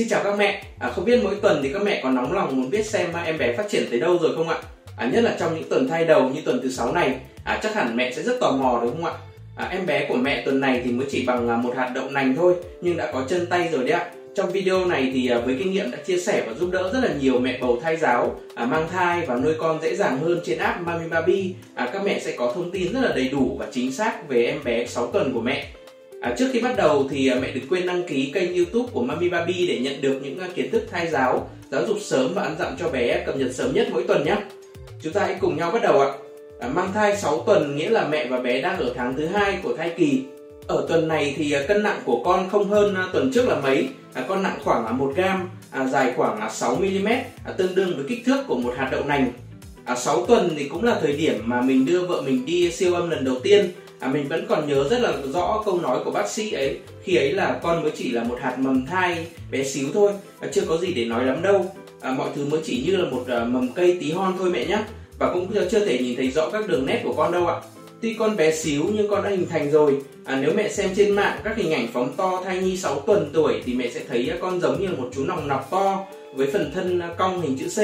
Xin chào các mẹ, à, không biết mỗi tuần thì các mẹ có nóng lòng muốn biết xem em bé phát triển tới đâu rồi không ạ? À, nhất là trong những tuần thai đầu như tuần thứ sáu này, à, chắc hẳn mẹ sẽ rất tò mò đúng không ạ? À, em bé của mẹ tuần này thì mới chỉ bằng à, một hạt đậu nành thôi, nhưng đã có chân tay rồi đấy ạ. Trong video này thì à, với kinh nghiệm đã chia sẻ và giúp đỡ rất là nhiều mẹ bầu thai giáo à, mang thai và nuôi con dễ dàng hơn trên app Mami Baby. À, các mẹ sẽ có thông tin rất là đầy đủ và chính xác về em bé 6 tuần của mẹ. À, trước khi bắt đầu thì à, mẹ đừng quên đăng ký kênh youtube của Mami Baby để nhận được những à, kiến thức thai giáo, giáo dục sớm và ăn dặm cho bé cập nhật sớm nhất mỗi tuần nhé. Chúng ta hãy cùng nhau bắt đầu ạ. À, mang thai 6 tuần nghĩa là mẹ và bé đang ở tháng thứ hai của thai kỳ. Ở tuần này thì à, cân nặng của con không hơn tuần trước là mấy, à, con nặng khoảng 1 gram, à, dài khoảng 6 mm, à, tương đương với kích thước của một hạt đậu nành. À, 6 tuần thì cũng là thời điểm mà mình đưa vợ mình đi siêu âm lần đầu tiên à, mình vẫn còn nhớ rất là rõ câu nói của bác sĩ ấy. Khi ấy là con mới chỉ là một hạt mầm thai bé xíu thôi và chưa có gì để nói lắm đâu. À, mọi thứ mới chỉ như là một à, mầm cây tí hon thôi mẹ nhé và cũng chưa thể nhìn thấy rõ các đường nét của con đâu ạ. Tuy con bé xíu nhưng con đã hình thành rồi. À, nếu mẹ xem trên mạng các hình ảnh phóng to thai nhi 6 tuần tuổi thì mẹ sẽ thấy con giống như là một chú nòng nọc to với phần thân à, cong hình chữ C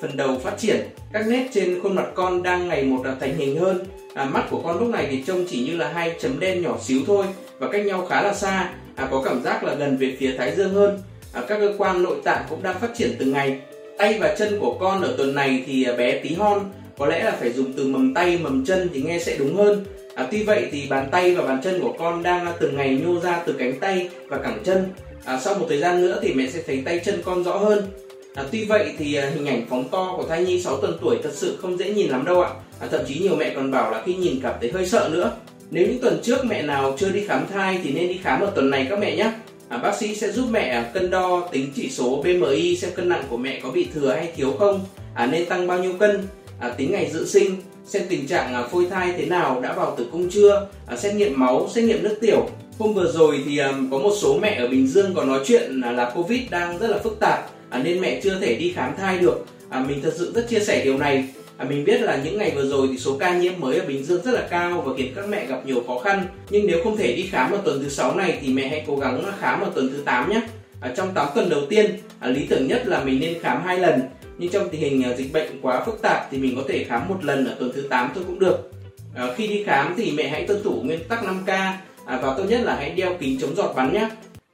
phần đầu phát triển. Các nét trên khuôn mặt con đang ngày một thành hình hơn. À, mắt của con lúc này thì trông chỉ như là hai chấm đen nhỏ xíu thôi và cách nhau khá là xa à, có cảm giác là gần về phía thái dương hơn. À, các cơ quan nội tạng cũng đang phát triển từng ngày. Tay và chân của con ở tuần này thì à, bé tí hon có lẽ là phải dùng từ mầm tay mầm chân thì nghe sẽ đúng hơn. À, tuy vậy thì bàn tay và bàn chân của con đang từng ngày nhô ra từ cánh tay và cẳng chân. À, sau một thời gian nữa thì mẹ sẽ thấy tay chân con rõ hơn. À, tuy vậy thì à, hình ảnh phóng to của thai nhi 6 tuần tuổi thật sự không dễ nhìn lắm đâu ạ. À, thậm chí nhiều mẹ còn bảo là khi nhìn cảm thấy hơi sợ nữa. Nếu những tuần trước mẹ nào chưa đi khám thai thì nên đi khám ở tuần này các mẹ nhé. À, bác sĩ sẽ giúp mẹ à, cân đo tính chỉ số BMI xem cân nặng của mẹ có bị thừa hay thiếu không, à, nên tăng bao nhiêu cân, à, tính ngày dự sinh, xem tình trạng à, phôi thai thế nào, đã vào tử cung chưa, à, xét nghiệm máu, xét nghiệm nước tiểu. Hôm vừa rồi thì à, có một số mẹ ở Bình Dương có nói chuyện là, là Covid đang rất là phức tạp à, nên mẹ chưa thể đi khám thai được. À, mình thật sự rất chia sẻ điều này. À, mình biết là những ngày vừa rồi thì số ca nhiễm mới ở Bình Dương rất là cao và khiến các mẹ gặp nhiều khó khăn. Nhưng nếu không thể đi khám vào tuần thứ sáu này thì mẹ hãy cố gắng khám vào tuần thứ 8 nhé. À, trong 8 tuần đầu tiên à, lý tưởng nhất là mình nên khám hai lần. Nhưng trong tình hình à, dịch bệnh quá phức tạp thì mình có thể khám một lần ở tuần thứ 8 thôi cũng được. À, khi đi khám thì mẹ hãy tuân thủ nguyên tắc 5K à, và tốt nhất là hãy đeo kính chống giọt bắn nhé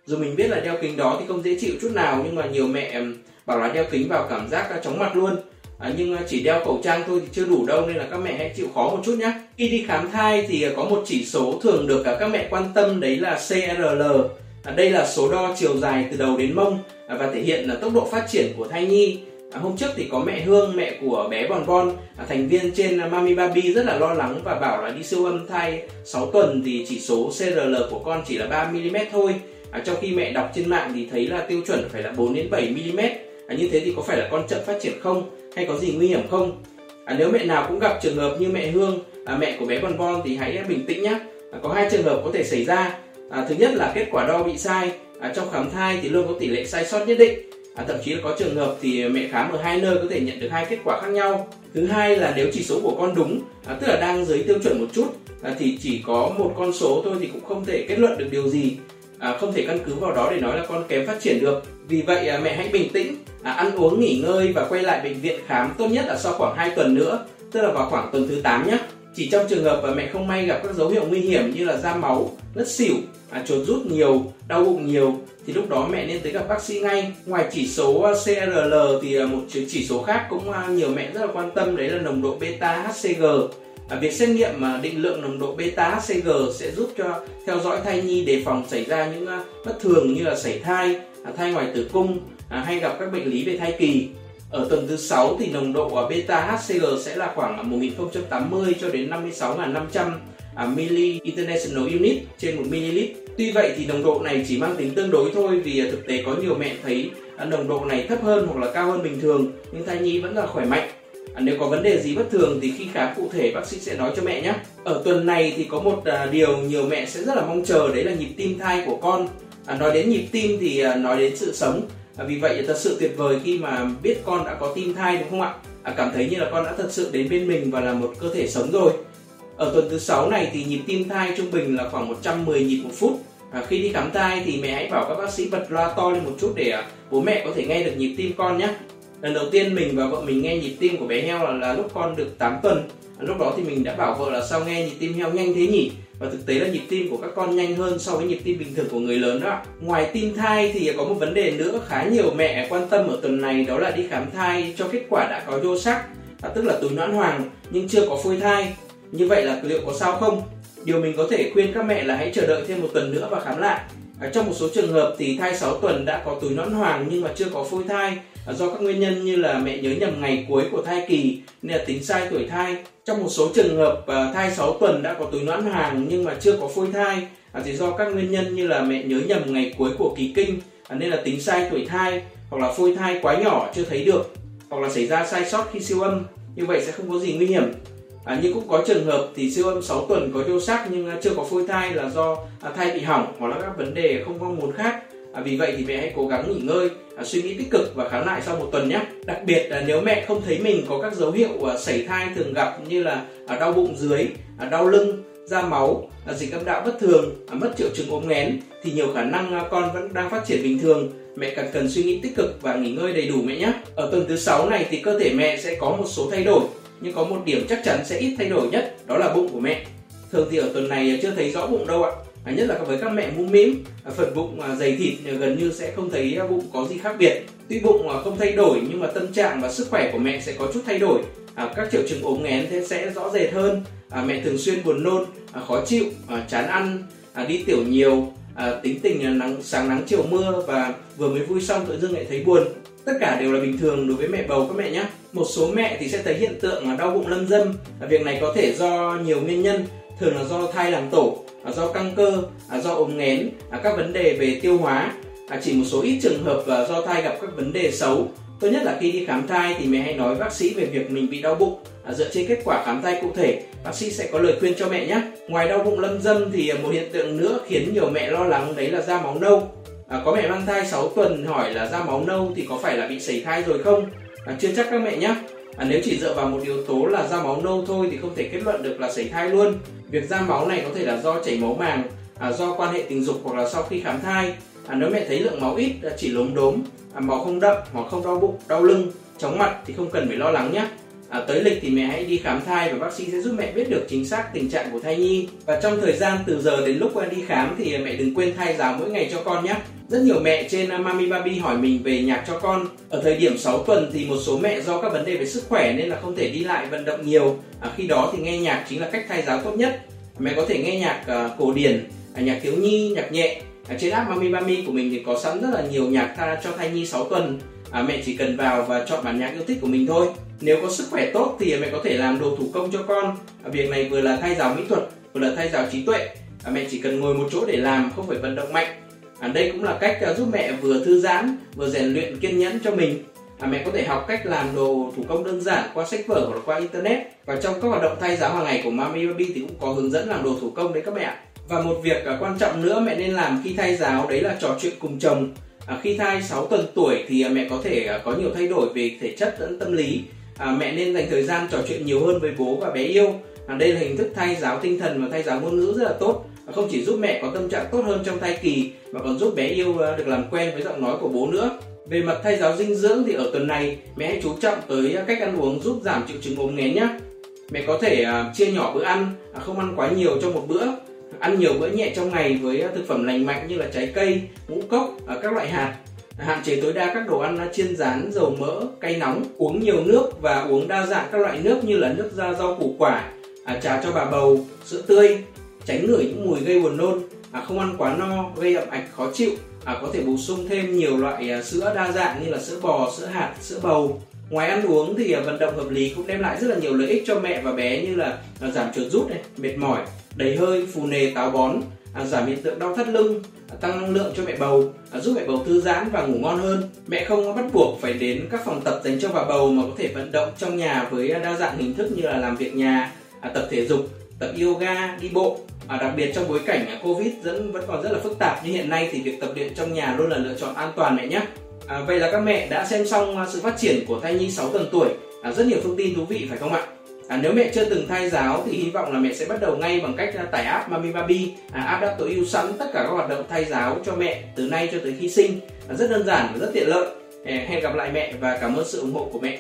dù mình biết là đeo kính đó thì không dễ chịu chút nào nhưng mà nhiều mẹ bảo là đeo kính vào cảm giác à, chóng mặt luôn. À, nhưng à, chỉ đeo khẩu trang thôi thì chưa đủ đâu nên là các mẹ hãy chịu khó một chút nhé khi đi khám thai thì à, có một chỉ số thường được các mẹ quan tâm đấy là CRL à, đây là số đo chiều dài từ đầu đến mông à, và thể hiện là tốc độ phát triển của thai nhi. À, hôm trước thì có mẹ Hương, mẹ của bé Bon Bon, à, thành viên trên Mami Baby rất là lo lắng và bảo là đi siêu âm thai 6 tuần thì chỉ số CRL của con chỉ là 3mm thôi à, trong khi mẹ đọc trên mạng thì thấy là tiêu chuẩn phải là 4 đến 7 mm. À, như thế thì có phải là con chậm phát triển không? Hay có gì nguy hiểm không? À, nếu mẹ nào cũng gặp trường hợp như mẹ Hương à, mẹ của bé Bon Bon thì hãy bình tĩnh nhé à, có hai trường hợp có thể xảy ra. À, thứ nhất là kết quả đo bị sai. À, trong khám thai thì luôn có tỷ lệ sai sót nhất định. À, thậm chí là có trường hợp thì mẹ khám ở hai nơi có thể nhận được hai kết quả khác nhau. Thứ hai là nếu chỉ số của con đúng à, tức là đang dưới tiêu chuẩn một chút à, thì chỉ có một con số thôi thì cũng không thể kết luận được điều gì à, không thể căn cứ vào đó để nói là con kém phát triển được. Vì vậy à, mẹ hãy bình tĩnh à, ăn uống nghỉ ngơi và quay lại bệnh viện khám tốt nhất là sau khoảng 2 tuần nữa tức là vào khoảng tuần thứ 8 nhé. Chỉ trong trường hợp mà mẹ không may gặp các dấu hiệu nguy hiểm như là da máu ngất xỉu à, chuột rút nhiều đau bụng nhiều thì lúc đó mẹ nên tới gặp bác sĩ ngay. Ngoài chỉ số à, CRL thì à, một chỉ số khác cũng à, nhiều mẹ rất là quan tâm đấy là nồng độ beta HCG À, việc xét nghiệm mà định lượng nồng độ beta HCG sẽ giúp cho theo dõi thai nhi đề phòng xảy ra những à, bất thường như là sảy thai, à, thai ngoài tử cung à, hay gặp các bệnh lý về thai kỳ. Ở tuần thứ 6 thì nồng độ beta HCG sẽ là khoảng 1080 cho đến 56.500 milli international unit trên 1 ml. Tuy vậy thì nồng độ này chỉ mang tính tương đối thôi vì thực tế có nhiều mẹ thấy nồng độ này thấp hơn hoặc là cao hơn bình thường nhưng thai nhi vẫn là khỏe mạnh À, nếu có vấn đề gì bất thường thì khi khám cụ thể bác sĩ sẽ nói cho mẹ nhé. Ở tuần này thì có một à, điều nhiều mẹ sẽ rất là mong chờ đấy là nhịp tim thai của con. À, nói đến nhịp tim thì à, nói đến sự sống. À, vì vậy thật sự tuyệt vời khi mà biết con đã có tim thai đúng không ạ? À, cảm thấy như là con đã thật sự đến bên mình và là một cơ thể sống rồi. Ở tuần thứ 6 này thì nhịp tim thai trung bình là khoảng 110 nhịp một phút. à, khi đi khám thai thì mẹ hãy bảo các bác sĩ bật loa to lên một chút để à, bố mẹ có thể nghe được nhịp tim con nhé lần đầu tiên mình và vợ mình nghe nhịp tim của bé heo là, là lúc con được 8 tuần. Lúc đó thì mình đã bảo vợ là sao nghe nhịp tim heo nhanh thế nhỉ? Và thực tế là nhịp tim của các con nhanh hơn so với nhịp tim bình thường của người lớn đó. Ngoài tim thai thì có một vấn đề nữa khá nhiều mẹ quan tâm ở tuần này đó là đi khám thai cho kết quả đã có vô sắc à, tức là túi noãn hoàng nhưng chưa có phôi thai. Như vậy là liệu có sao không? Điều mình có thể khuyên các mẹ là hãy chờ đợi thêm một tuần nữa và khám lại. À, trong một số trường hợp thì thai 6 tuần đã có túi noãn hoàng nhưng mà chưa có phôi thai do các nguyên nhân như là mẹ nhớ nhầm ngày cuối của thai kỳ nên là tính sai tuổi thai. Trong một số trường hợp à, thai 6 tuần đã có túi noãn hàng nhưng mà chưa có phôi thai à, thì do các nguyên nhân như là mẹ nhớ nhầm ngày cuối của kỳ kinh à, nên là tính sai tuổi thai hoặc là phôi thai quá nhỏ chưa thấy được hoặc là xảy ra sai sót khi siêu âm như vậy sẽ không có gì nguy hiểm À, nhưng cũng có trường hợp thì siêu âm 6 tuần có vô sắc nhưng chưa có phôi thai là do thai bị hỏng hoặc là các vấn đề không mong muốn khác. À, vì vậy thì mẹ hãy cố gắng nghỉ ngơi, à, suy nghĩ tích cực và khám lại sau một tuần nhé. Đặc biệt là nếu mẹ không thấy mình có các dấu hiệu à, sảy thai thường gặp như là à, đau bụng dưới, à, đau lưng, da máu, à, dịch âm đạo bất thường, à, mất triệu chứng ốm nghén thì nhiều khả năng à, con vẫn đang phát triển bình thường. Mẹ cần cần suy nghĩ tích cực và nghỉ ngơi đầy đủ mẹ nhé. Ở tuần thứ 6 này thì cơ thể mẹ sẽ có một số thay đổi nhưng có một điểm chắc chắn sẽ ít thay đổi nhất đó là bụng của mẹ thường thì ở tuần này chưa thấy rõ bụng đâu ạ à, nhất là với các mẹ mũm mĩm phần bụng à, dày thịt gần như sẽ không thấy à, bụng có gì khác biệt. Tuy bụng à, không thay đổi nhưng mà tâm trạng và sức khỏe của mẹ sẽ có chút thay đổi. À, các triệu chứng ốm nghén thế sẽ rõ rệt hơn. À, mẹ thường xuyên buồn nôn à, khó chịu à, chán ăn à, đi tiểu nhiều à, tính tình nắng sáng nắng chiều mưa và vừa mới vui xong tự dưng lại thấy buồn. Tất cả đều là bình thường đối với mẹ bầu các mẹ nhé một số mẹ thì sẽ thấy hiện tượng đau bụng lâm dâm. Việc này có thể do nhiều nguyên nhân thường là do thai làm tổ. À, do căng cơ à, do ống nghén à, các vấn đề về tiêu hóa. Chỉ một số ít trường hợp do thai gặp các vấn đề xấu. Tốt nhất là khi đi khám thai thì mẹ hãy nói với bác sĩ về việc mình bị đau bụng. Dựa trên kết quả khám thai cụ thể bác sĩ sẽ có lời khuyên cho mẹ nhé. Ngoài đau bụng lâm dâm thì một hiện tượng nữa khiến nhiều mẹ lo lắng đấy là da máu nâu. À, có mẹ mang thai 6 tuần hỏi là da máu nâu thì có phải là bị sẩy thai rồi không? À, chưa chắc các mẹ nhé à, nếu chỉ dựa vào một yếu tố là da máu nâu thôi thì không thể kết luận được là sảy thai luôn. Việc da máu này có thể là do chảy máu màng à, do quan hệ tình dục hoặc là sau khi khám thai. À, nếu mẹ thấy lượng máu ít à, chỉ lốm đốm à, máu không đậm hoặc không đau bụng đau lưng chóng mặt thì không cần phải lo lắng nhé. À, tới lịch thì mẹ hãy đi khám thai và bác sĩ sẽ giúp mẹ biết được chính xác tình trạng của thai nhi. Và trong thời gian từ giờ đến lúc đi khám thì mẹ đừng quên thay giáo mỗi ngày cho con nhé rất nhiều mẹ trên à, Mami Baby hỏi mình về nhạc cho con. Ở thời điểm 6 tuần thì một số mẹ do các vấn đề về sức khỏe nên là không thể đi lại vận động nhiều. À, khi đó thì nghe nhạc chính là cách thay giáo tốt nhất. Mẹ có thể nghe nhạc uh, cổ điển à, nhạc thiếu nhi nhạc nhẹ. À, trên app Mami Baby của mình thì có sẵn rất là nhiều nhạc tha cho thai nhi 6 tuần. À, mẹ chỉ cần vào và chọn bản nhạc yêu thích của mình thôi. Nếu có sức khỏe tốt thì mẹ có thể làm đồ thủ công cho con. À, việc này vừa là thay giáo mỹ thuật vừa là thay giáo trí tuệ. À, mẹ chỉ cần ngồi một chỗ để làm không phải vận động mạnh à, đây cũng là cách à, giúp mẹ vừa thư giãn vừa rèn luyện kiên nhẫn cho mình. À, mẹ có thể học cách làm đồ thủ công đơn giản qua sách vở hoặc là qua internet. Và trong các hoạt động thay giáo hàng ngày của Mami Baby thì cũng có hướng dẫn làm đồ thủ công đấy các mẹ và một việc à, quan trọng nữa mẹ nên làm khi thay giáo đấy là trò chuyện cùng chồng. À, khi thai 6 tuần tuổi thì à, mẹ có thể à, có nhiều thay đổi về thể chất lẫn tâm lý. À, mẹ nên dành thời gian trò chuyện nhiều hơn với bố và bé yêu. À, đây là hình thức thay giáo tinh thần và thay giáo ngôn ngữ rất là tốt không chỉ giúp mẹ có tâm trạng tốt hơn trong thai kỳ, mà còn giúp bé yêu ờ, được làm quen với giọng nói của bố nữa. Về mặt thay giáo dinh dưỡng thì ở tuần này, mẹ hãy chú trọng tới ờ, cách ăn uống giúp giảm triệu chứng ốm nghén nhé mẹ có thể ờ, chia nhỏ bữa ăn à, không ăn quá nhiều trong một bữa. Ăn nhiều bữa nhẹ trong ngày với thực phẩm lành mạnh như là trái cây, ngũ cốc các loại hạt. Hạn chế tối đa các đồ ăn chiên rán, dầu mỡ, cay nóng. Uống nhiều nước và uống đa dạng các loại nước như là nước da rau củ quả à, trà cho bà bầu, sữa tươi tránh ngửi những mùi gây buồn nôn à, không ăn quá no gây ẩm ạch khó chịu à, có thể bổ sung thêm nhiều loại à, sữa đa dạng như là sữa bò sữa hạt sữa bầu. Ngoài ăn uống thì à, vận động hợp lý cũng đem lại rất là nhiều lợi ích cho mẹ và bé như là à, giảm chuột rút này mệt mỏi đầy hơi phù nề táo bón à, giảm hiện tượng đau thắt lưng à, tăng năng lượng cho mẹ bầu à, giúp mẹ bầu thư giãn và ngủ ngon hơn. Mẹ không bắt buộc phải đến các phòng tập dành cho bà bầu mà có thể vận động trong nhà với đa dạng hình thức như là làm việc nhà à, tập thể dục tập yoga đi bộ à, đặc biệt trong bối cảnh à, covid vẫn vẫn còn rất là phức tạp như hiện nay thì việc tập luyện trong nhà luôn là lựa chọn an toàn mẹ nhé à, vậy là các mẹ đã xem xong à, sự phát triển của thai nhi 6 tuần tuổi à, rất nhiều thông tin thú vị phải không ạ À, nếu mẹ chưa từng thai giáo thì hy vọng là mẹ sẽ bắt đầu ngay bằng cách à, tải app Mami Baby. À, app đã tối ưu sẵn tất cả các hoạt động thai giáo cho mẹ từ nay cho tới khi sinh. À, rất đơn giản và rất tiện lợi. Hẹn gặp lại mẹ và cảm ơn sự ủng hộ của mẹ.